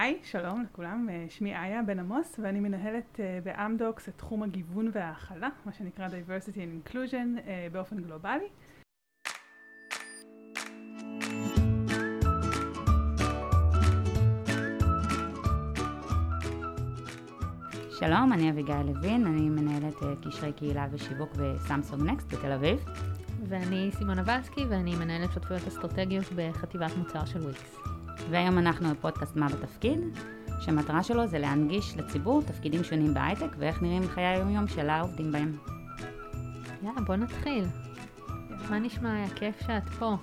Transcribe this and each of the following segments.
היי, שלום לכולם, אה, שמי איה בן עמוס ואני מנהלת אה, באמדוקס את תחום הגיוון וההכלה, מה שנקרא diversity and inclusion אה, באופן גלובלי. שלום, אני אביגיל לוין, אני מנהלת קשרי קהילה ושיווק בסמסונג נקסט בתל אביב. ואני סימונה ולסקי ואני מנהלת שותפויות אסטרטגיות בחטיבת מוצר של וויקס. והיום אנחנו בפודקאסט מה בתפקיד, שהמטרה שלו זה להנגיש לציבור תפקידים שונים בהייטק ואיך נראים חיי היום-יום של העובדים בהם. יאללה, בוא נתחיל. מה נשמע? היה כיף שאת פה.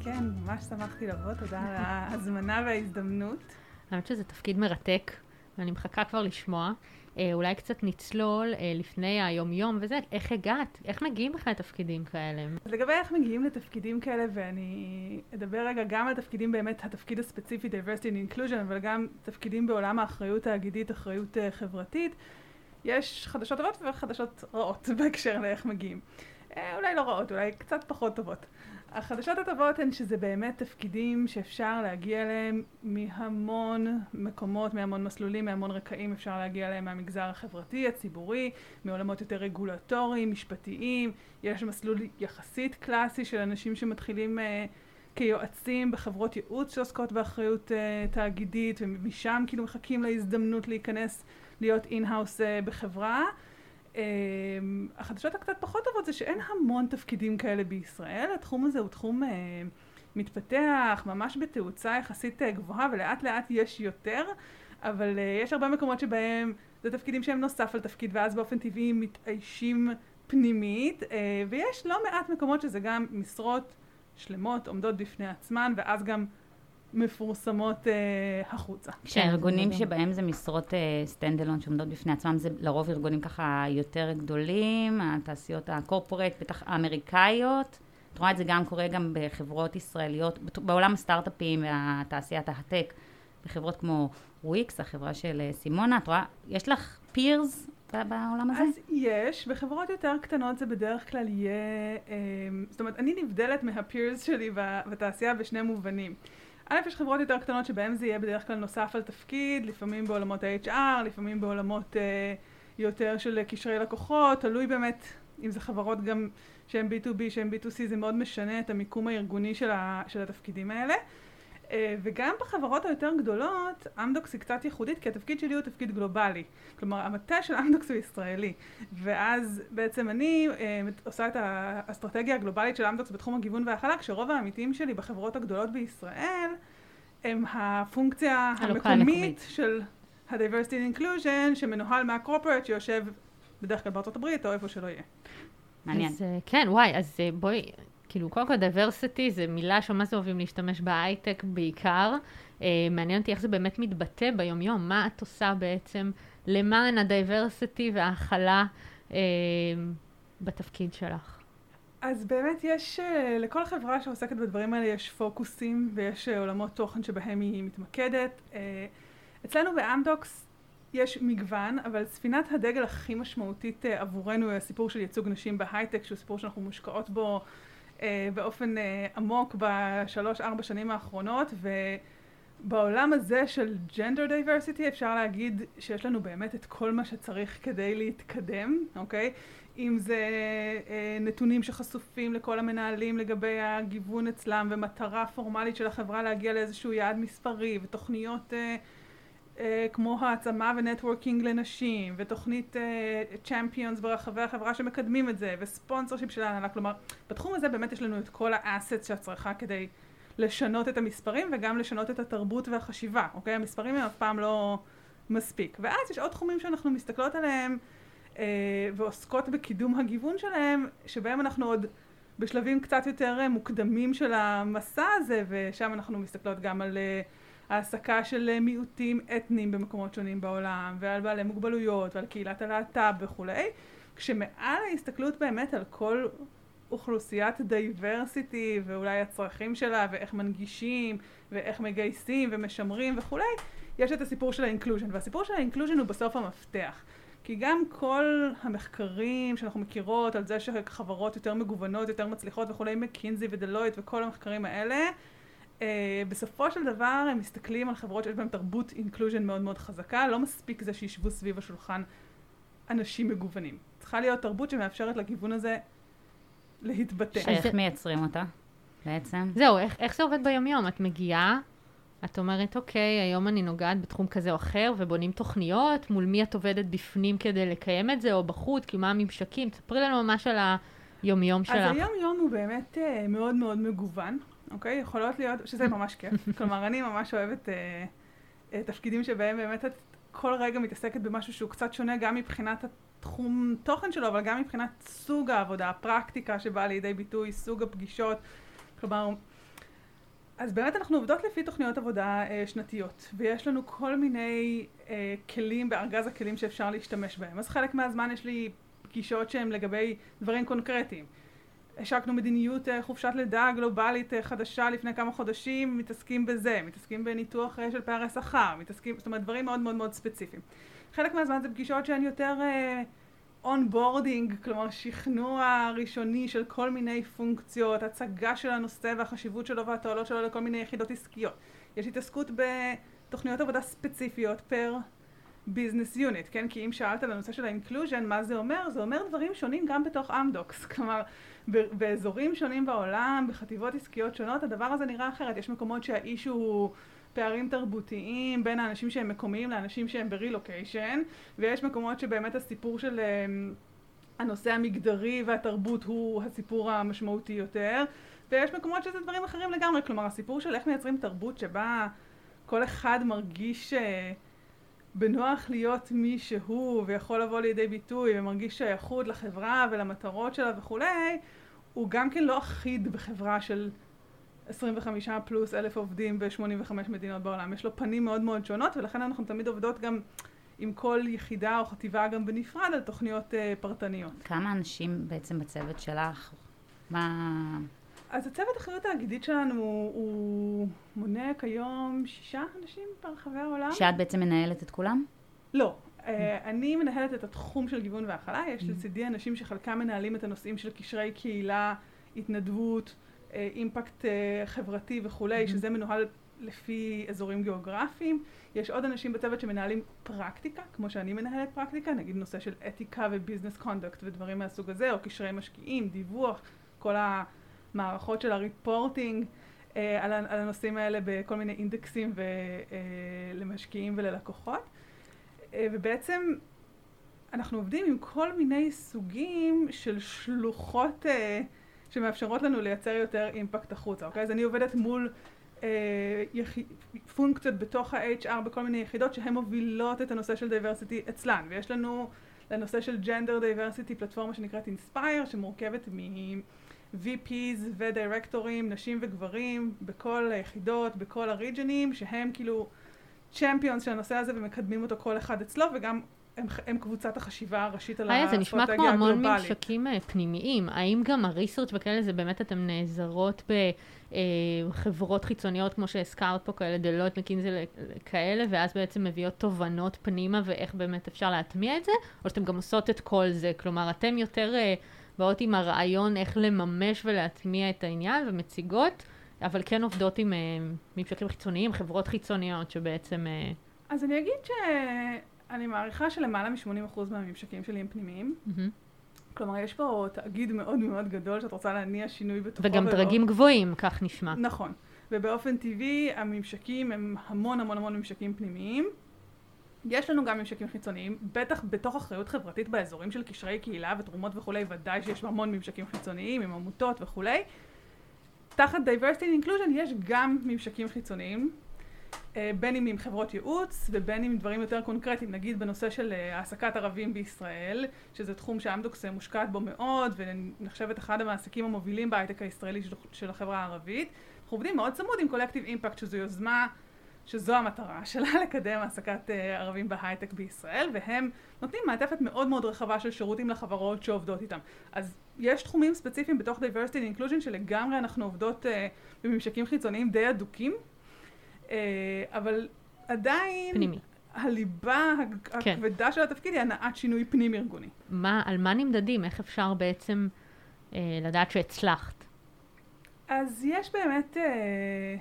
כן, ממש שמחתי לבוא, תודה על ההזמנה וההזדמנות. האמת שזה תפקיד מרתק, ואני מחכה כבר לשמוע. אה, אולי קצת נצלול אה, לפני היום-יום וזה, איך הגעת? איך מגיעים בכלל לתפקידים כאלה? לגבי איך מגיעים לתפקידים כאלה, ואני אדבר רגע גם על תפקידים באמת, התפקיד הספציפי, diversity and inclusion, אבל גם תפקידים בעולם האחריות האגידית, אחריות uh, חברתית. יש חדשות טובות וחדשות רעות בהקשר לאיך מגיעים. אה, אולי לא רעות, אולי קצת פחות טובות. החדשות הטובות הן שזה באמת תפקידים שאפשר להגיע אליהם מהמון מקומות, מהמון מסלולים, מהמון רקעים, אפשר להגיע אליהם מהמגזר החברתי, הציבורי, מעולמות יותר רגולטוריים, משפטיים, יש מסלול יחסית קלאסי של אנשים שמתחילים אה, כיועצים בחברות ייעוץ שעוסקות באחריות אה, תאגידית, ומשם כאילו מחכים להזדמנות להיכנס להיות in-house אה, בחברה. אמ, החדשות הקצת פחות טובות זה שאין המון תפקידים כאלה בישראל, התחום הזה הוא תחום אה, מתפתח, ממש בתאוצה יחסית אה, גבוהה ולאט לאט יש יותר, אבל אה, יש הרבה מקומות שבהם זה תפקידים שהם נוסף על תפקיד ואז באופן טבעי מתאיישים פנימית, ויש לא מעט מקומות שזה גם משרות שלמות עומדות בפני עצמן ואז גם מפורסמות אה, החוצה. כן, שבהם זה משרות stand אה, alone שעומדות בפני עצמם, זה לרוב ארגונים ככה יותר גדולים, התעשיות ה corporate, בטח האמריקאיות. את רואה את זה גם קורה גם בחברות ישראליות, בעולם הסטארט-אפים והתעשיית ההייטק, בחברות כמו וויקס, החברה של אה, סימונה, את רואה, יש לך פירס בעולם הזה? אז יש, בחברות יותר קטנות זה בדרך כלל יהיה, אה, זאת אומרת, אני נבדלת מהפירס שלי בתעשייה בשני מובנים. א', יש חברות יותר קטנות שבהן זה יהיה בדרך כלל נוסף על תפקיד, לפעמים בעולמות ה-HR, לפעמים בעולמות אה, יותר של קשרי לקוחות, תלוי באמת אם זה חברות גם שהן B2B, שהן B2C, זה מאוד משנה את המיקום הארגוני של, ה, של התפקידים האלה. אה, וגם בחברות היותר גדולות, אמדוקס היא קצת ייחודית, כי התפקיד שלי הוא תפקיד גלובלי. כלומר, המטה של אמדוקס הוא ישראלי. ואז בעצם אני אה, עושה את האסטרטגיה הגלובלית של אמדוקס בתחום הגיוון וההכלה, כשרוב העמיתים שלי בחברות הגדולות בישראל הם הפונקציה המקומית של ה-diversity and inclusion, שמנוהל מהקורפרט שיושב בדרך כלל בארצות הברית או איפה שלא יהיה. מעניין. אז אה, כן, וואי, אז בואי, כאילו, קודם כל diversity זה מילה שממש אוהבים להשתמש בהייטק בעיקר. אה, מעניין אותי איך זה באמת מתבטא ביומיום, מה את עושה בעצם למען ה diversity וההכלה אה, בתפקיד שלך. אז באמת יש, אה, לכל חברה שעוסקת בדברים האלה יש פוקוסים ויש עולמות תוכן שבהם היא מתמקדת. אצלנו באמדוקס יש מגוון, אבל ספינת הדגל הכי משמעותית עבורנו היא הסיפור של ייצוג נשים בהייטק, שהוא סיפור שאנחנו מושקעות בו אה, באופן אה, עמוק בשלוש-ארבע שנים האחרונות, ובעולם הזה של gender diversity אפשר להגיד שיש לנו באמת את כל מה שצריך כדי להתקדם, אוקיי? אם זה אה, נתונים שחשופים לכל המנהלים לגבי הגיוון אצלם ומטרה פורמלית של החברה להגיע לאיזשהו יעד מספרי ותוכניות אה, אה, כמו העצמה ו networking לנשים, ותוכנית צ'מפיונס uh, ברחבי החברה שמקדמים את זה, וספונסר שיפ של ההנהלה, כלומר, בתחום הזה באמת יש לנו את כל האסט שאת צריכה כדי לשנות את המספרים וגם לשנות את התרבות והחשיבה, אוקיי? המספרים הם אף פעם לא מספיק. ואז יש עוד תחומים שאנחנו מסתכלות עליהם uh, ועוסקות בקידום הגיוון שלהם, שבהם אנחנו עוד בשלבים קצת יותר אה, מוקדמים של המסע הזה, ושם אנחנו מסתכלות גם על... Uh, העסקה של מיעוטים אתניים במקומות שונים בעולם, ועל בעלי מוגבלויות, ועל קהילת הלהט"ב וכולי, כשמעל ההסתכלות באמת על כל אוכלוסיית diversity, ואולי הצרכים שלה, ואיך מנגישים, ואיך מגייסים ומשמרים וכולי, יש את הסיפור של ה inclusion, והסיפור של ה inclusion הוא בסוף המפתח. כי גם כל המחקרים שאנחנו מכירות על זה שחברות יותר מגוונות, יותר מצליחות וכולי, מקינזי ודלויט וכל המחקרים האלה, בסופו של דבר הם מסתכלים על חברות שיש בהן תרבות inclusion מאוד מאוד חזקה, לא מספיק זה שישבו סביב השולחן אנשים מגוונים. צריכה להיות תרבות שמאפשרת לגיוון הזה להתבטא. איך מייצרים אותה בעצם? זהו, איך, איך זה עובד ביומיום? את מגיעה, את אומרת, אוקיי, היום אני נוגעת בתחום כזה או אחר, ובונים תוכניות, מול מי את עובדת בפנים כדי לקיים את זה, או בחוץ, כאילו מה הממשקים? תספרי לנו ממש על היומיום שלך. אז היום-יום הוא באמת uh, מאוד מאוד מגוון, אוקיי? יכולות להיות, שזה ממש כיף. כלומר, אני ממש אוהבת uh, uh, תפקידים שבהם באמת את כל רגע מתעסקת במשהו שהוא קצת שונה, גם מבחינת התחום תוכן שלו, אבל גם מבחינת סוג העבודה, הפרקטיקה שבאה לידי ביטוי, סוג הפגישות. כלומר, אז באמת אנחנו עובדות לפי תוכניות עבודה אה, שנתיות, ויש לנו כל מיני אה, כלים בארגז הכלים שאפשר להשתמש בהם. אז חלק מהזמן יש לי פגישות שהן לגבי דברים קונקרטיים. השקנו מדיניות אה, חופשת לידה גלובלית אה, חדשה לפני כמה חודשים, מתעסקים בזה, מתעסקים בניתוח אה, של פערי שכר, מתעסקים, זאת אומרת דברים מאוד מאוד מאוד ספציפיים. חלק מהזמן זה פגישות שהן יותר onboarding, כלומר שכנוע ראשוני של כל מיני פונקציות, הצגה של הנושא והחשיבות שלו והתועלות שלו לכל מיני יחידות עסקיות. יש התעסקות בתוכניות עבודה ספציפיות per business unit, כן? כי אם שאלת על הנושא של ה inclusion, מה זה אומר? זה אומר דברים שונים גם בתוך אמדוקס. כלומר, באזורים שונים בעולם, בחטיבות עסקיות שונות, הדבר הזה נראה אחרת. יש מקומות שה issue הוא פערים תרבותיים בין האנשים שהם מקומיים לאנשים שהם ברילוקיישן, ויש מקומות שבאמת הסיפור של אמ, הנושא המגדרי והתרבות הוא הסיפור המשמעותי יותר, ויש מקומות שזה דברים אחרים לגמרי. כלומר, הסיפור של איך מייצרים תרבות שבה כל אחד מרגיש... בנוח להיות מי שהוא ויכול לבוא לידי ביטוי ומרגיש שייכות לחברה ולמטרות שלה וכולי, הוא גם כן לא אחיד בחברה של 25 פלוס אלף עובדים ב-85 מדינות בעולם. יש לו פנים מאוד מאוד שונות ולכן אנחנו תמיד עובדות גם עם כל יחידה או חטיבה גם בנפרד על תוכניות uh, פרטניות. כמה אנשים בעצם בצוות שלך? מה... אז הצוות אחריות תאגידית שלנו הוא מונה כיום שישה אנשים ברחבי העולם. שאת בעצם מנהלת את כולם? לא. Uh, אני מנהלת את התחום של גיוון והכלה, יש. לצידי אנשים שחלקם מנהלים את הנושאים של קשרי קהילה, התנדבות, uh, אימפקט uh, חברתי וכולי. שזה מנוהל לפי אזורים גיאוגרפיים. יש עוד אנשים בצוות שמנהלים פרקטיקה, כמו שאני מנהלת פרקטיקה, נגיד נושא של אתיקה וביזנס קונדקט ודברים מהסוג הזה, או קשרי משקיעים, דיווח, כל ה... המערכות של הריפורטינג אה, על, הנושאים האלה בכל מיני אינדקסים למשקיעים וללקוחות. אה, ובעצם אנחנו עובדים עם כל מיני סוגים של שלוחות אה, שמאפשרות לנו לייצר יותר אימפקט החוצה, אוקיי? אז אני עובדת מול אה. פונקציות בתוך ה-HR בכל מיני יחידות שהן מובילות את הנושא של diversity אצלן, ויש לנו לנושא של gender diversity פלטפורמה שנקראת Inspire, שמורכבת. VPs ודירקטורים, נשים וגברים, בכל היחידות, בכל ה region ים, שהם כאילו צ'מפיונס של הנושא הזה ומקדמים אותו כל אחד אצלו, וגם הם, הם קבוצת החשיבה הראשית על האסטרטגיה הגלובלית. זה נשמע כמו המון ממשקים אה, פנימיים. האם גם הריסרצ' וכאלה זה באמת אתן נעזרות בחברות אה, חיצוניות, כמו שהזכרת פה, כאלה דלות, מקינזי כאלה, ואז בעצם מביאות תובנות פנימה ואיך באמת אפשר להטמיע את זה? או שאתן גם עושות את כל זה? כלומר, אתם יותר... אה, באות עם הרעיון איך לממש ולהטמיע את העניין ומציגות, אבל כן עובדות עם uh, ממשקים חיצוניים, חברות חיצוניות שבעצם... Uh... אז אני אגיד שאני מעריכה שלמעלה מ-80% מהממשקים שלי הם פנימיים. Mm-hmm. כלומר, יש פה תאגיד מאוד מאוד גדול שאת רוצה להניע שינוי בתוכו. וגם ולא... דרגים גבוהים, כך נשמע. נכון. ובאופן טבעי הממשקים הם המון המון המון ממשקים פנימיים. יש לנו גם ממשקים חיצוניים, בטח בתוך אחריות חברתית באזורים של קשרי קהילה ותרומות וכולי, ודאי שיש המון ממשקים חיצוניים עם עמותות וכולי. תחת diversity and inclusion יש גם ממשקים חיצוניים, אה, בין אם עם חברות ייעוץ ובין אם דברים יותר קונקרטיים, נגיד בנושא של אה, העסקת ערבים בישראל, שזה תחום שאמדוקס מושקעת בו מאוד ונחשבת אחד המעסיקים המובילים בהייטק הישראלי של החברה הערבית. אנחנו עובדים מאוד צמוד עם קולקטיב אימפקט, שזו יוזמה שזו המטרה שלה, לקדם העסקת uh, ערבים בהייטק בישראל, והם נותנים מעטפת מאוד מאוד רחבה של שירותים לחברות שעובדות איתם. אז יש תחומים ספציפיים בתוך diversity and inclusion שלגמרי אנחנו עובדות uh, בממשקים חיצוניים די אדוקים, uh, אבל עדיין... פנימי. הליבה כן. הכבדה של התפקיד היא הנעת שינוי פנים ארגוני. מה, על מה נמדדים? איך אפשר בעצם אה, לדעת שהצלחת? אז יש באמת... אה,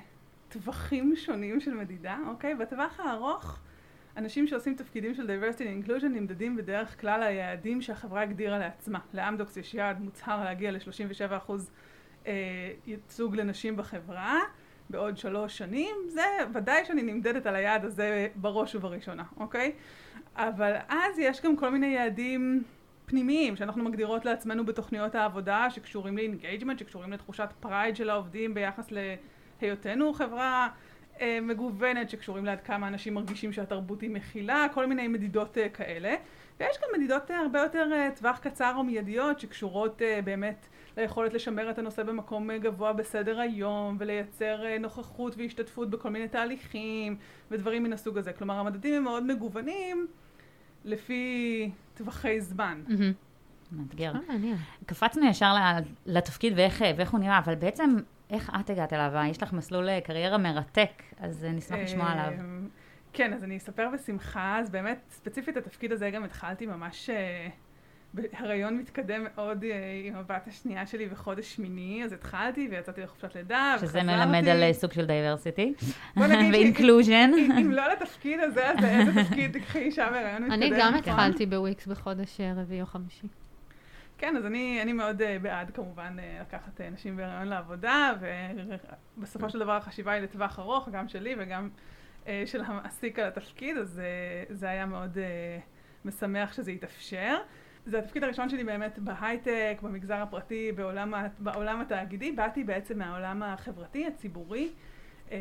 טווחים שונים של מדידה, אוקיי? בטווח הארוך, אנשים שעושים תפקידים של diversity and inclusion נמדדים בדרך כלל היעדים שהחברה הגדירה לעצמה. לאמדוקס יש יעד מוצהר להגיע ל-37% אה, ייצוג לנשים בחברה בעוד שלוש שנים, זה ודאי שאני נמדדת על היעד הזה בראש ובראשונה, אוקיי? אבל אז יש גם כל מיני יעדים פנימיים שאנחנו מגדירות לעצמנו בתוכניות העבודה שקשורים ל engagement, שקשורים לתחושת pride של העובדים ביחס להיותנו חברה אה, מגוונת, שקשורים לעד כמה אנשים מרגישים שהתרבות היא מכילה, כל מיני מדידות אה, כאלה. ויש גם מדידות אה, הרבה יותר אה, טווח קצר או מיידיות שקשורות אה, באמת ליכולת לשמר את הנושא במקום אה, גבוה בסדר היום ולייצר אה, נוכחות והשתתפות בכל מיני תהליכים ודברים מן הסוג הזה. כלומר המדדים הם מאוד מגוונים לפי טווחי זמן. מאתגר. אה. קפצנו ישר לתפקיד ואיך, ואיך הוא נראה, אבל בעצם, איך את הגעת אליו? יש לך מסלול אה, קריירה מרתק, אז אה, נשמח לשמוע עליו. אמ, כן, אז אני אספר בשמחה. אז באמת, ספציפית התפקיד הזה גם התחלתי ממש אה, בהיריון מתקדם מאוד אה, עם הבת השנייה שלי בחודש שמיני, אז התחלתי ויצאתי לחופשת לידה, שזה וחזרתי. מלמד על אה, סוג של diversity. בוא נגיד ש- ו inclusion. אם לא לתפקיד הזה, אז איזה תפקיד תקחי אישה בהיריון מתקדם? אני גם נכון? התחלתי בוויקס בחודש אה, רביעי או חמישי. כן, אז אני, אני מאוד uh, בעד כמובן uh, לקחת uh, נשים בהיריון לעבודה, ובסופו של דבר החשיבה היא לטווח ארוך, גם שלי וגם uh, של המעסיק על התפקיד, אז uh, זה היה מאוד uh, משמח שזה יתאפשר. זה התפקיד הראשון שלי באמת בהייטק, במגזר הפרטי, בעולם, בעולם התאגידי. באתי בעצם מהעולם החברתי, הציבורי. אה,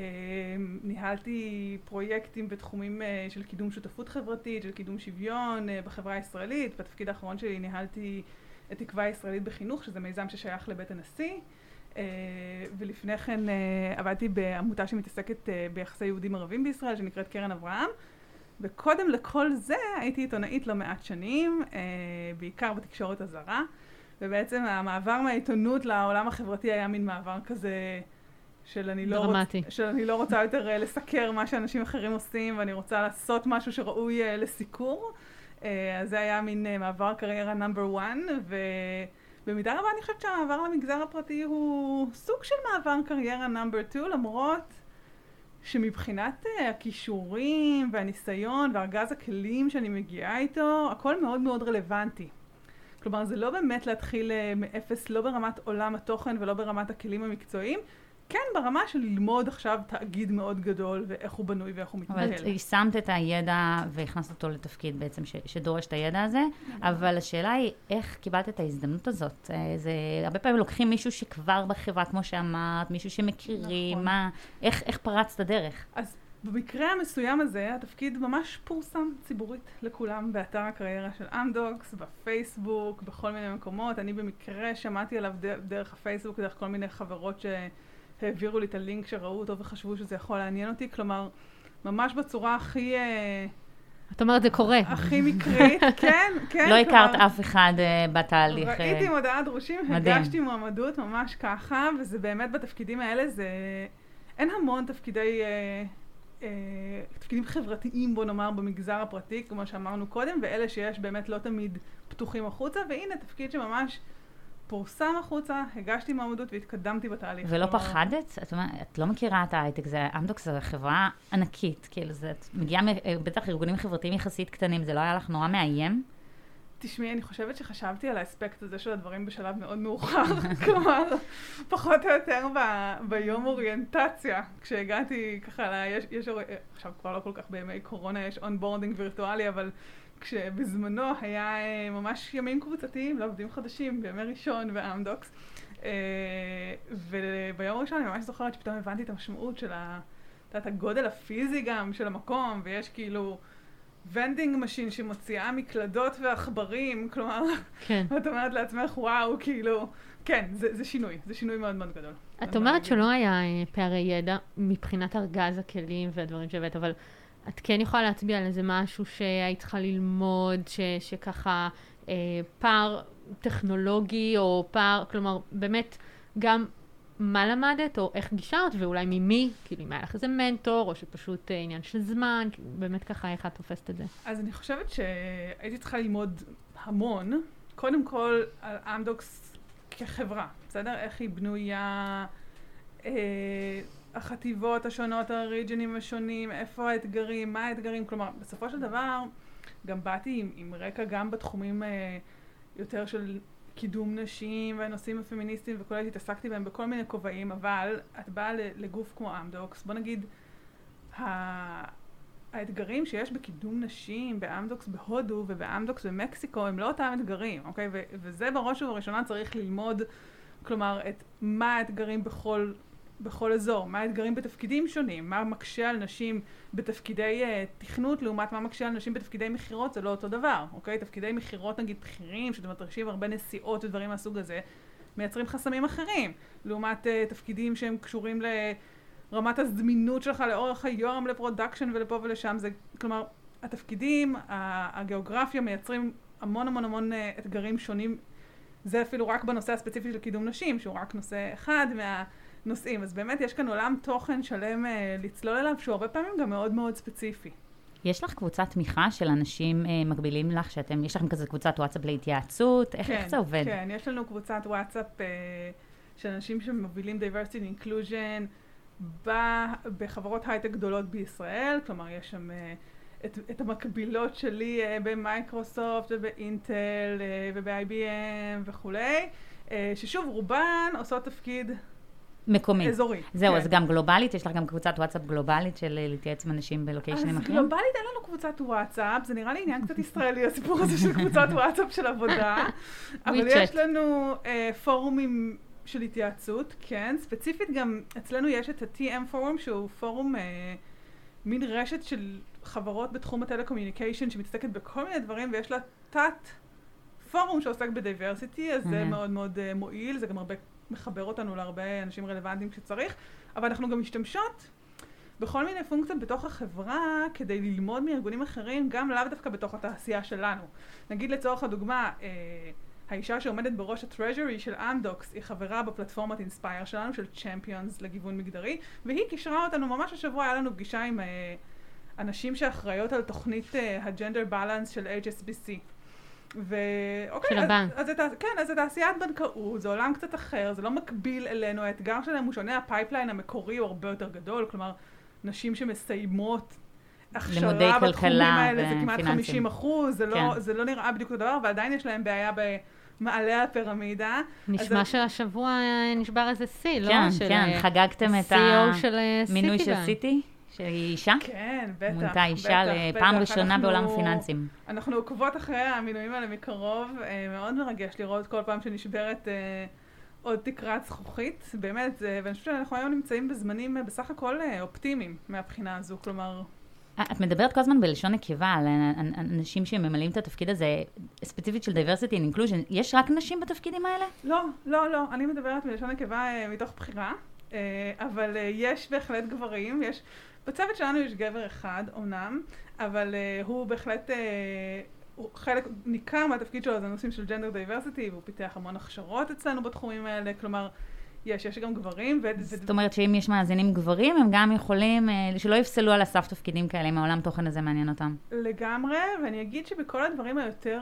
ניהלתי פרויקטים בתחומים אה, של קידום שותפות חברתית, של קידום שוויון אה, בחברה הישראלית. בתפקיד האחרון שלי ניהלתי את תקווה ישראלית בחינוך, שזה מיזם ששייך לבית הנשיא. אה, ולפני כן אה, עבדתי בעמותה שמתעסקת אה, ביחסי יהודים ערבים בישראל, שנקראת קרן אברהם. וקודם לכל זה הייתי עיתונאית לא מעט שנים, בעיקר בתקשורת הזרה, ובעצם המעבר מהעיתונות לעולם החברתי היה מין מעבר כזה של אני לא. רוצ, של אני לא רוצה יותר לסקר מה שאנשים אחרים עושים, ואני רוצה לעשות משהו שראוי לסיקור. אה, אז זה היה מין אה, מעבר קריירה נאמבר 1, ובמידה רבה אני חושבת שהמעבר למגזר הפרטי הוא סוג של מעבר קריירה נאמבר 2, למרות שמבחינת אה, הכישורים והניסיון וארגז הכלים שאני מגיעה איתו, הכל מאוד מאוד רלוונטי. כלומר, זה לא באמת להתחיל מאפס, לא ברמת עולם התוכן ולא ברמת הכלים המקצועיים, כן ברמה של ללמוד עכשיו תאגיד מאוד גדול ואיך הוא בנוי ואיך הוא אבל מתנהל. יישמת את הידע והכנסת אותו לתפקיד בעצם ש- שדורש את הידע הזה, אבל השאלה היא איך קיבלת את ההזדמנות הזאת. אה, זה, הרבה פעמים לוקחים מישהו שכבר בחברה, כמו שאמרת, מישהו שמכירים, נכון. מה, איך, איך פרצת דרך? אז במקרה המסוים הזה, התפקיד ממש פורסם ציבורית לכולם באתר הקריירה של אמדוקס, בפייסבוק, בכל מיני מקומות. אני במקרה שמעתי עליו דרך הפייסבוק, דרך כל מיני חברות שהעבירו לי את הלינק שראו אותו וחשבו שזה יכול לעניין אותי. כלומר, ממש בצורה הכי, אה, את אומרת, זה קורה. הכי מקרית. כן, כן. לא הכרת אף אחד אה, בתהליך. אה, ראיתי מודעת דרושים. הגשתי מועמדות ממש ככה, וזה באמת בתפקידים האלה, זה... אין המון תפקידי... תפקידים חברתיים, בוא נאמר, במגזר הפרטי, כמו שאמרנו קודם, ואלה שיש באמת לא תמיד פתוחים החוצה, והנה תפקיד שממש פורסם החוצה, הגשתי מועמדות והתקדמתי בתהליך. ולא כלומר, פחדת? את, את לא מכירה את ההייטק, זה, אמדוקס זו חברה ענקית, כאילו, זה, את מגיעה, אה, בטח ארגונים חברתיים יחסית קטנים, זה לא היה לך נורא מאיים? תשמעי, אני חושבת שחשבתי על האספקט הזה של הדברים בשלב מאוד מאוחר. כלומר, פחות או יותר ב, ביום אוריינטציה. כשהגעתי ככה, ל, יש, יש, אור- עכשיו כבר לא כל כך בימי קורונה, יש onboarding וירטואלי, אבל כשבזמנו היה אה, ממש ימים קבוצתיים לעובדים חדשים, בימי ראשון באמדוקס. אה, וביום הראשון אני ממש זוכרת שפתאום הבנתי את המשמעות של ה... את יודעת, הגודל הפיזי גם של המקום, ויש כאילו vending machine שמוציאה מקלדות ועכברים, כלומר, כן. ואת אומרת לעצמך, וואו, כאילו, כן, זה, זה שינוי, זה שינוי מאוד מאוד גדול. את אומרת שלא היה אה, פערי ידע מבחינת ארגז הכלים והדברים שהבאת, אבל את כן יכולה להצביע על איזה משהו שהיית צריכה ללמוד, ש, שככה אה, פער טכנולוגי, או פער, כלומר, באמת, גם מה למדת, או איך גישרת, ואולי ממי, כאילו, אם היה לך איזה מנטור, או שפשוט אה, עניין של זמן, כאילו, באמת ככה, איך את תופסת את זה? אז אני חושבת שהייתי צריכה ללמוד המון, קודם כל על אמדוקס כחברה, בסדר? איך היא בנויה, אה, החטיבות השונות, הריג'נים השונים, איפה האתגרים, מה האתגרים, כלומר, בסופו של דבר, גם באתי עם, עם רקע גם בתחומים אה, יותר של קידום נשים והנושאים הפמיניסטיים וכולי, התעסקתי בהם בכל מיני כובעים, אבל את באה לגוף כמו אמדוקס, בוא נגיד, האתגרים שיש בקידום נשים באמדוקס בהודו ובאמדוקס במקסיקו הם לא אותם אתגרים, אוקיי? ו- וזה בראש ובראשונה צריך ללמוד, כלומר, את מה האתגרים בכל, בכל אזור, מה האתגרים בתפקידים שונים, מה מקשה על נשים בתפקידי uh, תכנות לעומת מה מקשה על נשים בתפקידי מכירות, זה לא אותו דבר, אוקיי? תפקידי מכירות נגיד בכירים, שאתם מתרשים הרבה נסיעות ודברים מהסוג הזה, מייצרים חסמים אחרים, לעומת uh, תפקידים שהם קשורים ל... רמת הזמינות שלך לאורך היום ל production ולפה ולשם, זה, כלומר, התפקידים, הגיאוגרפיה מייצרים המון המון המון אה, אתגרים שונים, זה אפילו רק בנושא הספציפי של קידום נשים, שהוא רק נושא אחד מהנושאים, אז באמת יש כאן עולם תוכן שלם אה, לצלול אליו, שהוא הרבה פעמים גם מאוד מאוד ספציפי. יש לך קבוצת תמיכה של אנשים אה, מקבילים לך, שאתם, יש לכם כזה קבוצת וואטסאפ להתייעצות? איך, כן, איך זה עובד? כן, יש לנו קבוצת וואטסאפ אה, של אנשים שמובילים diversity and inclusion, בחברות הייטק גדולות בישראל, כלומר יש שם אה, את, את המקבילות שלי אה, במייקרוסופט ובאינטל אה, וב-IBM וכולי, ששוב רובן עושות תפקיד מקומי. אזורי. זהו, כן. אז גם גלובלית, יש לך גם קבוצת וואטסאפ גלובלית של להתייעץ עם אנשים בלוקיישנים אחרים? אז גלובלית אין לנו קבוצת וואטסאפ, זה נראה לי עניין קצת ישראלי, הסיפור הזה של קבוצת וואטסאפ של עבודה. אבל יש לנו אה, פורומים של התייעצות, כן. ספציפית גם אצלנו יש את ה-TM פורום שהוא פורום אה, מין רשת של חברות בתחום הטלקומיוניקיישן שמתעסקת בכל מיני דברים ויש לה תת פורום שעוסק ב diversity, אז mm-hmm. זה מאוד מאוד uh, מועיל, זה גם הרבה מחבר אותנו להרבה אנשים רלוונטיים כשצריך, אבל אנחנו גם משתמשות בכל מיני פונקציות בתוך החברה כדי ללמוד מארגונים אחרים, גם לאו דווקא בתוך התעשייה שלנו. נגיד לצורך הדוגמה, אה, האישה שעומדת בראש ה treasury של אמדוקס היא חברה בפלטפורמת Inspire שלנו, של champions לגיוון מגדרי, והיא קישרה אותנו, ממש השבוע היה לנו פגישה עם uh, אנשים שאחראיות על תוכנית ה gender uh, balance של HSBC. ואוקיי, של אז, הבנק. אז, אז, כן, אז זה תעשיית בנקאות, זה עולם קצת אחר, זה לא מקביל אלינו, האתגר שלהם הוא שונה, ה pipeline המקורי הוא הרבה יותר גדול, כלומר, נשים שמסיימות הכשרה בתחומים האלה, זה כמעט 50 אחוז, זה, לא, כן. לא, זה לא נראה בדיוק אותו דבר, ועדיין יש להם בעיה ב... מעלה הפירמידה. נשמע שהשבוע נשבר איזה שיא, לא? כן, של כן, אה, חגגתם את המינוי של סיטי? שהיא אישה? כן, בטח. מונתה אישה לפעם ראשונה אנחנו, בעולם הפיננסים. אנחנו עוקבות אחרי המינויים האלה מקרוב, אה, מאוד מרגש לראות כל פעם שנשברת אה, עוד תקרת זכוכית, באמת, ואני חושבת שאנחנו היום נמצאים בזמנים בסך הכל אופטימיים מהבחינה הזו, כלומר... את מדברת כל הזמן בלשון נקבה על אנשים שממלאים את התפקיד הזה, ספציפית של diversity and inclusion. יש רק נשים בתפקידים האלה? לא, לא, לא. אני מדברת בלשון נקבה אה, מתוך בחירה, אה, אבל אה, יש בהחלט גברים. יש... בצוות שלנו יש גבר אחד, אומנם, אבל הוא בהחלט... חלק ניכר מהתפקיד שלו זה נושאים של gender diversity, והוא פיתח המון הכשרות אצלנו בתחומים האלה, כלומר, יש, יש גם גברים. ו... זאת אומרת שאם יש מאזינים גברים, הם גם יכולים, אה, שלא יפסלו על הסף תפקידים כאלה, אם העולם תוכן הזה מעניין אותם. לגמרי, ואני אגיד שבכל הדברים היותר...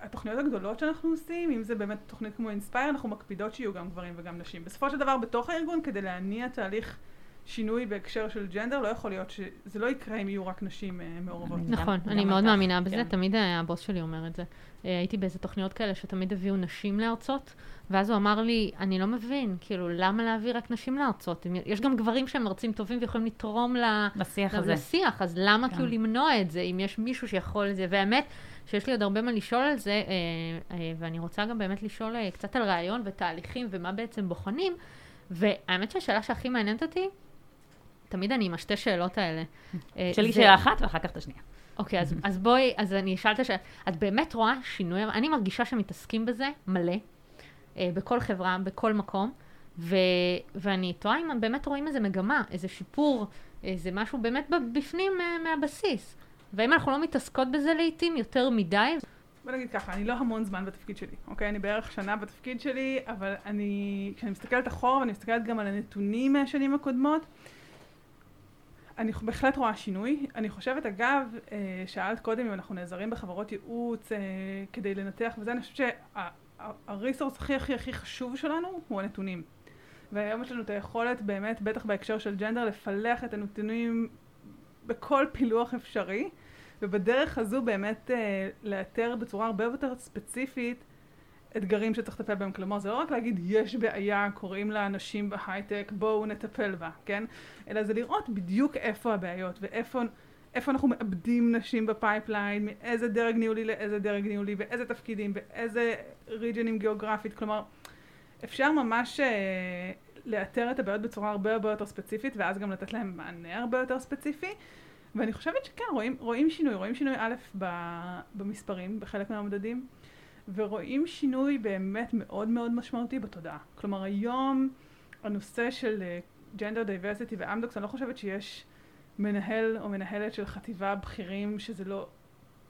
התוכניות הגדולות שאנחנו עושים, אם זה באמת תוכנית כמו אינספייר, אנחנו מקפידות שיהיו גם גברים וגם נשים. בסופו של דבר, בתוך הארגון, כדי להניע תהליך שינוי בהקשר של ג'נדר, לא יכול להיות שזה לא יקרה אם יהיו רק נשים uh, מעורבות. נכון, אני מאוד מאמינה בזה, כן. תמיד הבוס שלי אומר את זה. הייתי באיזה תוכניות כאלה שתמיד הביאו נשים להרצות, ואז הוא אמר לי, אני לא מבין, כאילו, למה להביא רק נשים להרצות? יש גם גברים שהם מרצים טובים ויכולים לתרום לשיח הזה. לשיח, אז למה כן. כאילו למנוע את זה, אם יש מישהו שיכול את זה? והאמת, שיש לי עוד הרבה מה לשאול על זה, אה, אה, ואני רוצה גם באמת לשאול אה, קצת על רעיון ותהליכים ומה בעצם בוחנים, והאמת שהשאלה שהכי מעניינת אותי, תמיד אני עם השתי שאלות האלה. שלי שאלה אחת ואחר כך את השנייה. אוקיי, אז, אז בואי, אז אני אשאל את השאלה, את באמת רואה שינוי, אני מרגישה שמתעסקים בזה מלא, אה, בכל חברה, בכל מקום, ו, ואני תוהה אם באמת רואים איזה מגמה, איזה שיפור, איזה משהו באמת בפנים אה, מהבסיס. והאם אנחנו לא מתעסקות בזה לעיתים יותר מדי? בוא נגיד ככה, אני לא המון זמן בתפקיד שלי, אוקיי? אני בערך שנה בתפקיד שלי, אבל אני, כשאני מסתכלת אחורה ואני מסתכלת גם על הנתונים מהשנים הקודמות, אני בהחלט רואה שינוי. אני חושבת, אגב, אה, שאלת קודם אם אנחנו נעזרים בחברות ייעוץ אה, כדי לנתח וזה, אני חושבת שהריסורס הכי הכי הכי חשוב שלנו הוא הנתונים. והיום יש לנו את היכולת באמת, בטח בהקשר של ג'נדר, לפלח את הנתונים בכל פילוח אפשרי, ובדרך הזו באמת אה, לאתר בצורה הרבה יותר ספציפית אתגרים שצריך לטפל בהם. כלומר, זה לא רק להגיד, יש בעיה, קוראים לה נשים בהייטק, בואו נטפל בה, כן? אלא זה לראות בדיוק איפה הבעיות, ואיפה איפה אנחנו מאבדים נשים ב pipeline, מאיזה דרג ניהולי לאיזה דרג ניהולי, באיזה תפקידים, באיזה region ים גיאוגרפית. כלומר, אפשר ממש אה, לאתר את הבעיות בצורה הרבה הרבה יותר ספציפית, ואז גם לתת להם מענה הרבה יותר ספציפי. ואני חושבת שכן, רואים, רואים שינוי, רואים שינוי א' במספרים, בחלק מהמדדים. ורואים שינוי באמת מאוד מאוד משמעותי בתודעה. כלומר היום הנושא של gender diversity באמדוקס, אני לא חושבת שיש מנהל או מנהלת של חטיבה בכירים שזה לא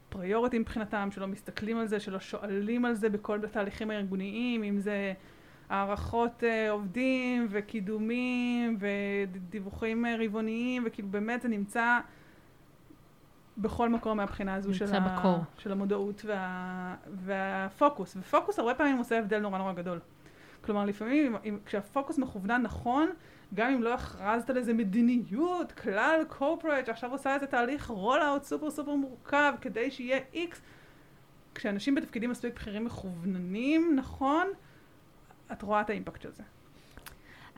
priority מבחינתם, שלא מסתכלים על זה, שלא שואלים על זה בכל התהליכים הארגוניים, אם זה הערכות uh, עובדים וקידומים ודיווחים uh, רבעוניים, וכאילו באמת זה נמצא בכל מקום מהבחינה הזו של, ה... של המודעות וה... והפוקוס. ופוקוס הרבה פעמים עושה הבדל נורא נורא גדול. כלומר, לפעמים אם, כשהפוקוס מכוונן נכון, גם אם לא הכרזת על איזה מדיניות, כלל corporate שעכשיו עושה איזה תהליך roll-out סופר סופר מורכב כדי שיהיה איקס, כשאנשים בתפקידים מספיק בכירים מכווננים נכון, את רואה את האימפקט של זה.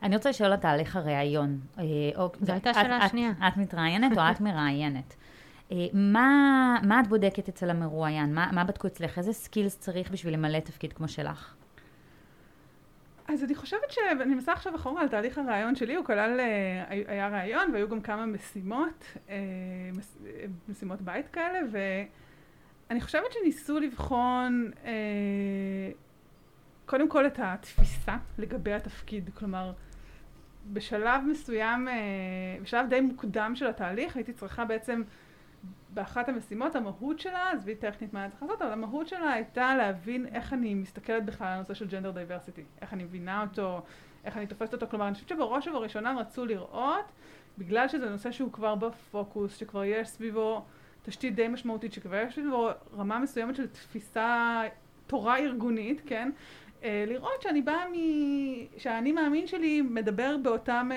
אני רוצה לשאול על תהליך הראיון. אה, זו הייתה השאלה השנייה. את מתראיינת או את מראיינת? אה, מה, מה את בודקת אצל המרואיין? מה, מה בדקו אצלך? איזה skills צריך בשביל למלא תפקיד כמו שלך? אז אני חושבת שאני מנסה עכשיו אחורה על תהליך הרעיון שלי, הוא כלל, אה, היה רעיון והיו גם כמה משימות, אה, משימות בית כאלה, ואני חושבת שניסו לבחון קודם כל את התפיסה לגבי התפקיד, כלומר, בשלב מסוים, בשלב די מוקדם של התהליך, הייתי צריכה בעצם באחת המשימות, המהות שלה, עזבי טכנית מה אני צריכה לעשות, אבל המהות שלה הייתה להבין איך אני מסתכלת בכלל על הנושא של ג'נדר דייברסיטי, איך אני מבינה אותו, איך אני תופסת אותו, כלומר אני חושבת שבראש ובראשונה רצו לראות, בגלל שזה נושא שהוא כבר בפוקוס, שכבר יש סביבו תשתית די משמעותית, שכבר יש סביבו רמה מסוימת של תפיסה, תורה ארגונית, כן? אה, לראות שאני באה מ... שהאני מאמין שלי מדבר באותם...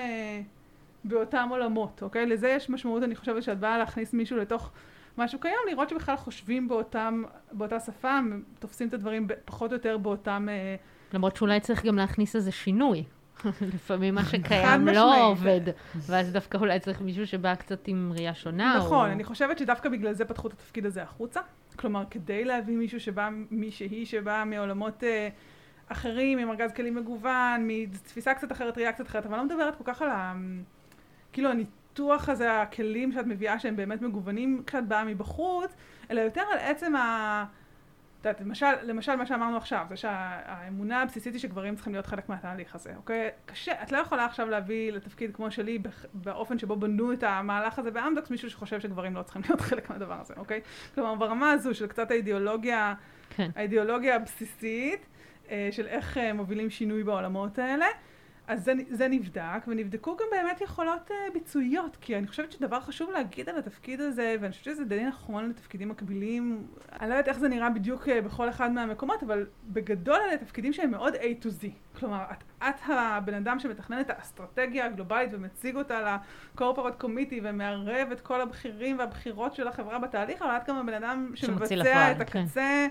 באותם עולמות, אוקיי? לזה יש משמעות, אני חושבת, שאת באה להכניס מישהו לתוך משהו קיים, לראות שבכלל חושבים באותם, באותה שפה, תופסים את הדברים פחות או יותר באותם... אה, למרות שאולי צריך גם להכניס איזה שינוי. לפעמים מה שקיים לא עובד, ואז דווקא אולי צריך מישהו שבא קצת עם ראייה שונה. נכון, או... אני חושבת שדווקא בגלל זה פתחו את התפקיד הזה החוצה. כלומר, כדי להביא מישהו שבא, מישהי שבאה מעולמות אה, אחרים, עם ארגז כלים מגוון, מתפיסה קצת אחרת, ראייה קצת אחרת, אבל לא מדברת כל כך על ה... כאילו הניתוח הזה, הכלים שאת מביאה שהם באמת מגוונים כשאת באה מבחוץ, אלא יותר על עצם ה... את יודעת, למשל, למשל מה שאמרנו עכשיו, זה שהאמונה הבסיסית היא שגברים צריכים להיות חלק מהתהליך הזה, אוקיי? קשה, את לא יכולה עכשיו להביא לתפקיד כמו שלי באופן שבו בנו את המהלך הזה באמדוקס מישהו שחושב שגברים לא צריכים להיות חלק מהדבר הזה, אוקיי? כלומר ברמה הזו של קצת האידיאולוגיה, כן. האידיאולוגיה הבסיסית אה, של איך אה, מובילים שינוי בעולמות האלה. אז זה, זה נבדק, ונבדקו גם באמת יכולות uh, ביצועיות, כי אני חושבת שדבר חשוב להגיד על התפקיד הזה, ואני חושבת שזה די נכון לתפקידים מקבילים. אני לא יודעת איך זה נראה בדיוק uh, בכל אחד מהמקומות, אבל בגדול אלה תפקידים שהם מאוד A to Z. כלומר, את, את הבן אדם שמתכנן את האסטרטגיה הגלובלית ומציג אותה לקורפורט קומיטי ומערב את כל הבכירים והבכירות של החברה בתהליך, אבל את גם הבן אדם שמבצע את הקצה. כן.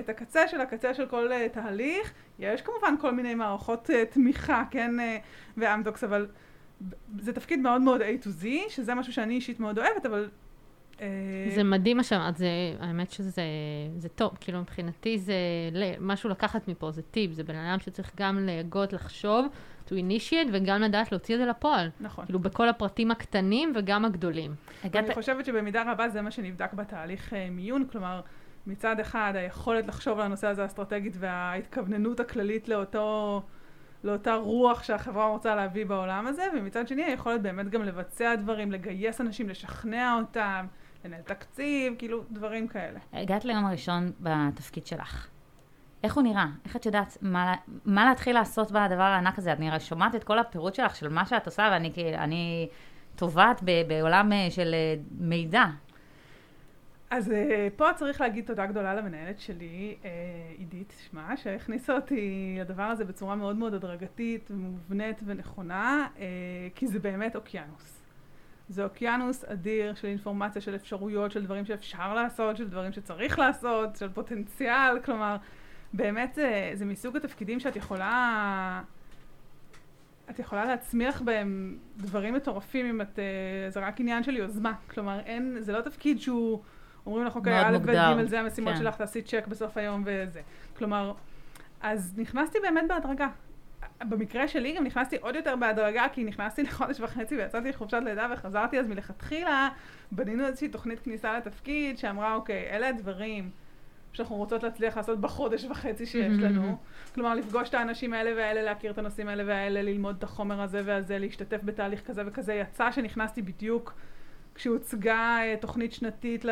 את הקצה של הקצה של כל uh, תהליך. יש כמובן כל מיני מערכות uh, תמיכה, כן, uh, ואמדוקס, אבל זה תפקיד מאוד מאוד A to Z, שזה משהו שאני אישית מאוד אוהבת, אבל... זה מדהים מה שאמרת, האמת שזה זה טוב, כאילו מבחינתי זה משהו לקחת מפה, זה טיפ, זה בן אדם שצריך גם להגות, לחשוב, to initiate, וגם לדעת להוציא את זה לפועל. נכון. כאילו בכל הפרטים הקטנים וגם הגדולים. אני חושבת שבמידה רבה זה מה שנבדק בתהליך מיון, כלומר... מצד אחד היכולת לחשוב על הנושא הזה אסטרטגית וההתכווננות הכללית לאותו, לאותה רוח שהחברה רוצה להביא בעולם הזה, ומצד שני היכולת באמת גם לבצע דברים, לגייס אנשים, לשכנע אותם, לנהל תקציב, כאילו דברים כאלה. הגעת ליום הראשון בתפקיד שלך. איך הוא נראה? איך את יודעת מה, מה להתחיל לעשות בדבר הענק הזה? נראה, שומעת את כל הפירוט שלך של מה שאת עושה, ואני אני טובעת בעולם אה, של אה, מידע. אז אה, פה צריך להגיד תודה גדולה למנהלת שלי, אה, עידית שמה, שהכניסה אותי לדבר הזה בצורה מאוד מאוד הדרגתית ומובנית ונכונה, אה, כי זה באמת אוקיינוס. זה אוקיינוס אדיר של אינפורמציה, של אפשרויות, של דברים שאפשר לעשות, של דברים שצריך לעשות, של פוטנציאל, כלומר, באמת זה, זה מסוג התפקידים שאת יכולה... את יכולה להצמיח בהם דברים מטורפים אם את... זה רק עניין של יוזמה. כלומר, אין... זה לא תפקיד שהוא... אומרים לך, אוקיי, א', ב', ג', זה המשימות כן. שלך, תעשי צ'ק בסוף היום וזה. כלומר, אז נכנסתי באמת בהדרגה. במקרה שלי גם נכנסתי עוד יותר בהדרגה, כי נכנסתי לחודש וחצי ויצאתי לחופשת לידה וחזרתי, אז מלכתחילה בנינו איזושהי תוכנית כניסה לתפקיד שאמרה, אוקיי, אלה הדברים שאנחנו רוצות להצליח לעשות בחודש וחצי שיש לנו. כלומר, לפגוש את האנשים האלה והאלה, להכיר את הנושאים האלה והאלה, ללמוד את החומר הזה והזה, להשתתף בתהליך כזה וכזה. יצא שנכנסתי בדיוק כשהוצגה אה, תוכנית שנתית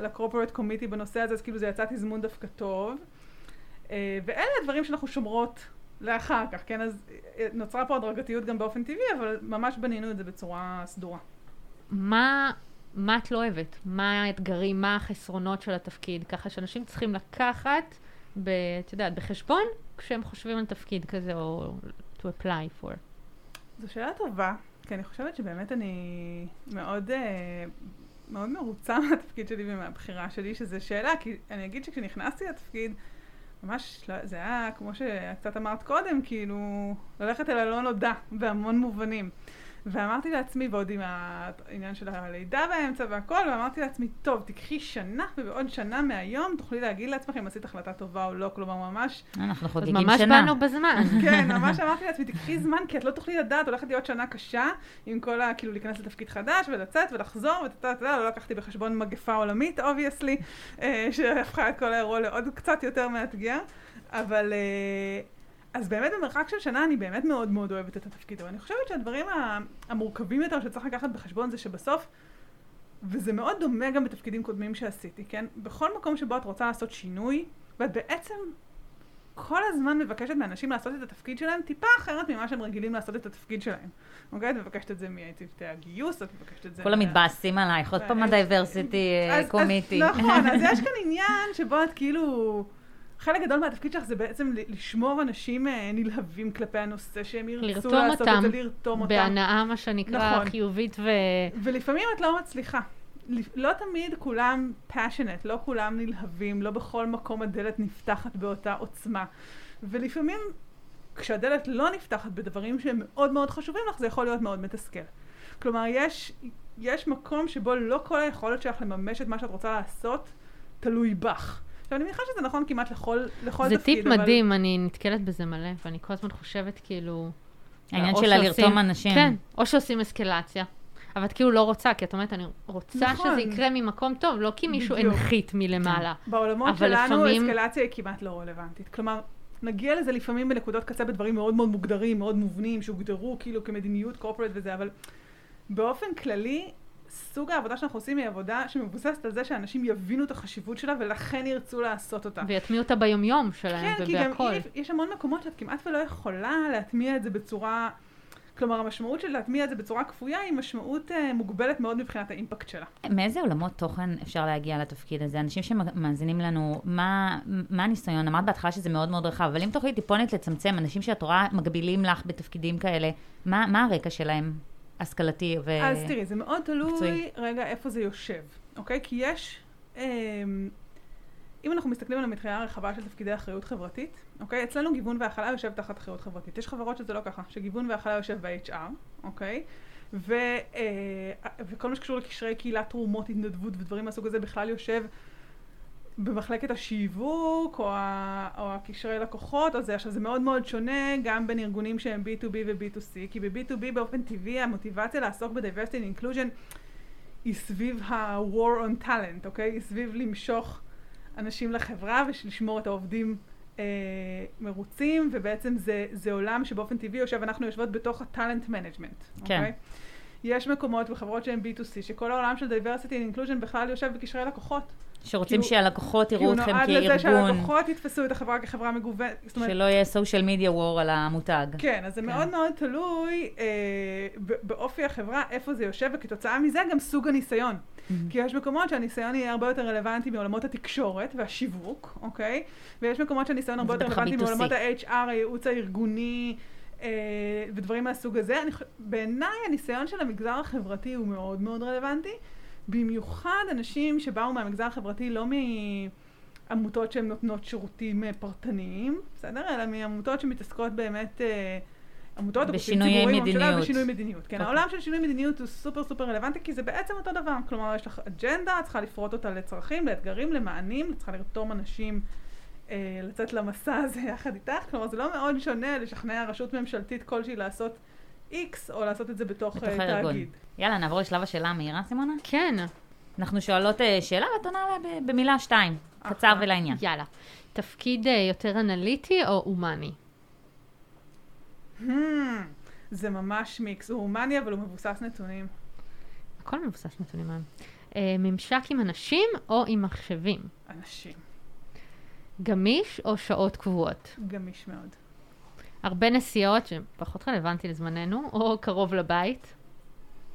לקורפורט קומיטי בנושא הזה, אז כאילו זה יצא תזמון דווקא טוב. אה, ואלה הדברים שאנחנו שומרות לאחר כך, כן? אז אה, נוצרה פה הדרגתיות גם באופן טבעי, אבל ממש בנינו את זה בצורה סדורה. מה, מה את לא אוהבת? מה האתגרים, מה החסרונות של התפקיד? ככה שאנשים צריכים לקחת, ב, את יודעת, בחשבון, כשהם חושבים על תפקיד כזה, או to apply for. זו שאלה טובה. כי אני חושבת שבאמת אני מאוד, אה, מאוד מרוצה מהתפקיד שלי ומהבחירה שלי, שזו שאלה, כי אני אגיד שכשנכנסתי לתפקיד, ממש, לא, זה היה כמו שקצת אמרת קודם, כאילו, ללכת אל הלא נודע בהמון מובנים. ואמרתי לעצמי, ועוד עם העניין של הלידה באמצע והכל, ואמרתי לעצמי, טוב, תקחי שנה, ובעוד שנה מהיום תוכלי להגיד לעצמך אם עשית החלטה טובה או לא, כלומר ממש... אנחנו חוגגים שנה. ממש באנו בזמן. כן, ממש אמרתי לעצמי, תקחי זמן, כי את לא תוכלי לדעת, הולכת להיות שנה קשה, עם כל ה... כאילו, להיכנס לתפקיד חדש, ולצאת, ולחזור, ואתה יודע, לא לקחתי בחשבון מגפה עולמית, obviously, אה, שהפכה את כל האירוע לעוד קצת יותר מאתגר, אבל... אה, אז באמת במרחק של שנה אני באמת מאוד מאוד אוהבת את התפקיד, אבל אני חושבת שהדברים המורכבים יותר שצריך לקחת בחשבון זה שבסוף, וזה מאוד דומה גם בתפקידים קודמים שעשיתי, כן? בכל מקום שבו את רוצה לעשות שינוי, ואת בעצם כל הזמן מבקשת מאנשים לעשות את התפקיד שלהם טיפה אחרת ממה שהם רגילים לעשות את התפקיד שלהם. אוקיי? את מבקשת את זה מצוותי הגיוס, את מבקשת את זה... כולם מתבאסים עלייך, עוד פעם הדייברסיטי קומיטי. נכון, אז יש כאן עניין שבו את כאילו... חלק גדול מהתפקיד שלך זה בעצם לשמור אנשים אה, נלהבים כלפי הנושא, שהם ירצו לעשות אותם, את זה, לרתום אותם. בהנאה, מה שנקרא, נכון. חיובית ו... ולפעמים את לא מצליחה. לא תמיד כולם passionate, לא כולם נלהבים, לא בכל מקום הדלת נפתחת באותה עוצמה. ולפעמים כשהדלת לא נפתחת בדברים שהם מאוד מאוד חשובים לך, זה יכול להיות מאוד מתסכל. כלומר, יש, יש מקום שבו לא כל היכולת שלך לממש את מה שאת רוצה לעשות תלוי בך. עכשיו, אני מניחה שזה נכון כמעט לכל, לכל זה תפקיד, טיפ אבל... מדהים, אני נתקלת בזה מלא, ואני כל הזמן חושבת כאילו... העניין שלה לרתום אנשים. כן, או שעושים אסקלציה. אבל את כאילו לא רוצה, כי את אומרת, אני רוצה נכון. שזה יקרה ממקום טוב, לא כי מישהו הנחית מלמעלה. כן. בעולמות שלנו לפעמים... אסקלציה היא כמעט לא רלוונטית. כלומר, נגיע לזה לפעמים בנקודות קצה בדברים מאוד מאוד מוגדרים, מאוד מובנים, שהוגדרו כאילו כמדיניות קורפורט וזה, אבל באופן כללי, סוג העבודה שאנחנו עושים היא עבודה שמבוססת על זה שאנשים יבינו את החשיבות שלה ולכן ירצו לעשות אותה. ויטמיעו אותה ביומיום שלהם כן, ובהכל. כן, כי גם יש המון מקומות שאת כמעט ולא יכולה להטמיע את זה בצורה... כלומר, המשמעות של להטמיע את זה בצורה כפויה היא משמעות uh, מוגבלת מאוד מבחינת האימפקט שלה. מאיזה עולמות תוכן אפשר להגיע לתפקיד הזה? אנשים שמאזינים לנו, מה, מה הניסיון? אמרת בהתחלה שזה מאוד מאוד רחב, אבל אם תוכלי טיפונת לצמצם, אנשים שאת רואה מגבילים לך בתפקידים כאלה, מה, מה הרקע שלהם? השכלתי ו... אז תראי, זה מאוד תלוי מקצועי. רגע איפה זה יושב, אוקיי? כי יש, אה, אם אנחנו מסתכלים על המטריה הרחבה של תפקידי אחריות חברתית, אוקיי? אצלנו גיוון והכלה יושב תחת אחריות חברתית. יש חברות שזה לא ככה, שגיוון והכלה יושב ב-HR, אוקיי? ו, אה, וכל מה שקשור לקשרי קהילה, תרומות, התנדבות ודברים מהסוג הזה בכלל יושב במחלקת השיווק או, ה, או הקשרי לקוחות, או זה, עכשיו זה מאוד מאוד שונה גם בין ארגונים שהם B2B ו-B2C, כי ב-B2B באופן טבעי המוטיבציה לעסוק ב-diversity and inclusion היא סביב ה-war on talent, אוקיי? היא סביב למשוך אנשים לחברה ולשמור את העובדים אה, מרוצים, ובעצם זה, זה עולם שבאופן טבעי יושב, אנחנו יושבות בתוך ה talent management, כן. אוקיי? יש מקומות בחברות שהן B2C, שכל העולם של diversity and inclusion בכלל יושב בקשרי לקוחות. שרוצים כי הוא- שהלקוחות כי יראו הוא אתכם נועד לזה כארגון, שהלקוחות יתפסו את החברה כחברה מגוונת. שלא יהיה social media war על המותג. כן, אז זה מאוד מאוד תלוי אה, באופי החברה, איפה זה יושב, וכתוצאה מזה גם סוג הניסיון. כי יש מקומות שהניסיון יהיה הרבה יותר רלוונטי מעולמות התקשורת והשיווק, אוקיי? ויש מקומות שהניסיון הרבה יותר רלוונטי ה-B2C. מעולמות ה-HR, הייעוץ הארגוני אה, ודברים מהסוג הזה. אני בעיניי הניסיון של המגזר החברתי הוא מאוד מאוד רלוונטי, במיוחד אנשים שבאו מהמגזר החברתי לא מעמותות שהן נותנות שירותים אה, פרטניים, בסדר? אלא מעמותות שמתעסקות באמת... אה, עמותות או גופים ציבוריים, מדיניות. בשינוי מדיניות. כן, אוקיי. העולם של שינוי מדיניות הוא סופר סופר רלוונטי, כי זה בעצם אותו דבר. כלומר, יש לך אג'נדה, את צריכה לפרוט אותה לצרכים, לאתגרים, למענים, את צריכה לרתום אנשים אה, לצאת למסע הזה יחד איתך. כלומר, זה לא מאוד שונה לשכנע רשות ממשלתית כלשהי לעשות X, או לעשות את זה בתוך, בתוך אה, הארגון. תאגיד. יאללה, נעבור לשלב השאלה המהירה, סימונה? כן, אנחנו שואלות אה, שאלה ואת עונה עליה במילה שתיים. קצר אחלה. ולעניין. יאללה. תפקיד אה, יותר אנליטי או הומני? Hmm, זה ממש מיקס. הוא הומני, אבל הוא מבוסס נתונים. הכל מבוסס נתונים היום. אה, ממשק עם אנשים או עם מחשבים? אנשים. גמיש או שעות קבועות? גמיש מאוד. הרבה נסיעות, שפחות רלוונטי לזמננו, או קרוב לבית?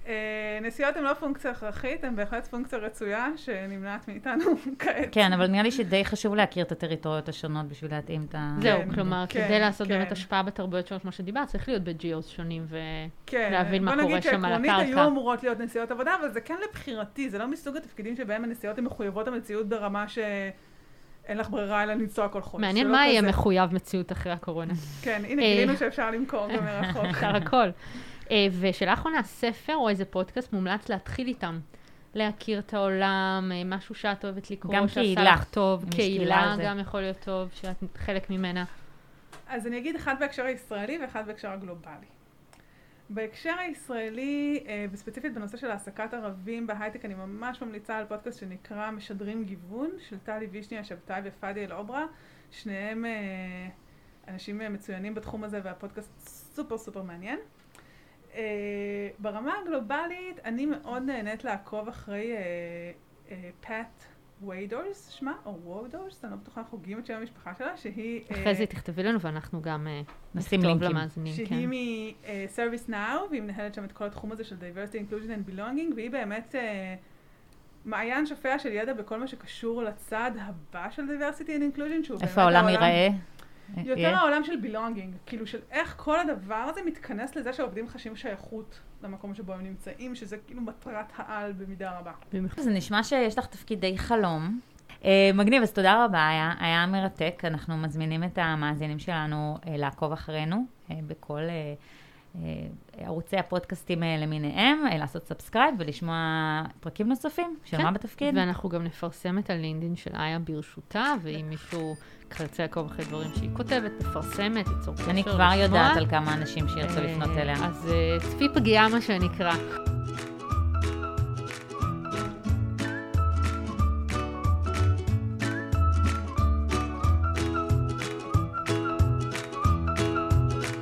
אה, נסיעות הן לא פונקציה הכרחית, הן בהחלט פונקציה רצויה שנמנעת מאיתנו כעת. כן, אבל נראה לי שדי חשוב להכיר את הטריטוריות השונות בשביל להתאים את ה... זהו, כן, כלומר, כן, כדי לעשות כן. באמת השפעה בתרבויות שונות, כמו שדיברת, צריך להיות בג'יוס שונים ו... כן, להבין מה בוא קורה נגיד שם על שעקרונית הקרקע. היו אמורות להיות נסיעות עבודה, אבל זה כן לבחירתי, זה לא מסוג התפקידים שבהם הנסיעות הן מחויבות המציאות ברמה שאין לך ברירה אלא לנסוע כל חודש. מעניין לא מה יהיה. מחויב מציאות אחרי הקורונה. כן, הנה אה. גילינו שאפשר למכור גם מרחוק. אפשר הכל. אה, ושאלה אחרונה, ספר או איזה פודקאסט מומלץ להתחיל איתם? להכיר את העולם, אה, משהו שאת אוהבת לקרוא, גם שעשה קהילה. לך טוב, קהילה. גם יכול להיות טוב, שאת חלק ממנה. אז אני אגיד אחד בהקשר הישראלי ואחד בהקשר הגלובלי. בהקשר הישראלי, אה, וספציפית בנושא של העסקת ערבים בהייטק, אני ממש ממליצה על פודקאסט שנקרא משדרים גיוון, של טלי וישני השבתאי ופאדי אל-עוברה. שניהם אה, אנשים אה, מצוינים בתחום הזה, והפודקאסט סופר סופר מעניין. ברמה הגלובלית, אני מאוד נהנית לעקוב אחרי Pat Wadors, שמה, או וודורס, אני לא בטוחה איך הוגים את שם המשפחה שלה, שהיא... אה, אחרי זה תכתבי לנו ואנחנו גם אה, נשים לינקים. למאזינים. שהיא כן. מ-Service Now, והיא מנהלת שם את כל התחום הזה של diversity, inclusion and belonging, והיא באמת אה, מעיין שופע של ידע בכל מה שקשור לצד הבא של diversity and inclusion, שהוא באמת איפה העולם ייראה? יותר? העולם של belonging, כאילו של איך כל הדבר הזה מתכנס לזה שהעובדים חשים שייכות למקום שבו הם נמצאים, שזה כאילו מטרת העל במידה רבה. זה נשמע שיש לך תפקידי חלום. אה, מגניב, אז תודה רבה, היה, היה מרתק. אנחנו מזמינים את המאזינים שלנו אה, לעקוב אחרינו אה, בכל ערוצי הפודקאסטים למיניהם, לעשות subscribe ולשמוע פרקים נוספים של כן, מה בתפקיד. ואנחנו גם נפרסם את ה LinkedIn של איה ברשותה, ואם מישהו ירצה לעקוב אחרי דברים שהיא כותבת, מפרסמת, ייצור קשר. אני כבר. יודעת על כמה אנשים שירצו לפנות אה, אליה. אז אה, צפי פגיעה, מה שנקרא.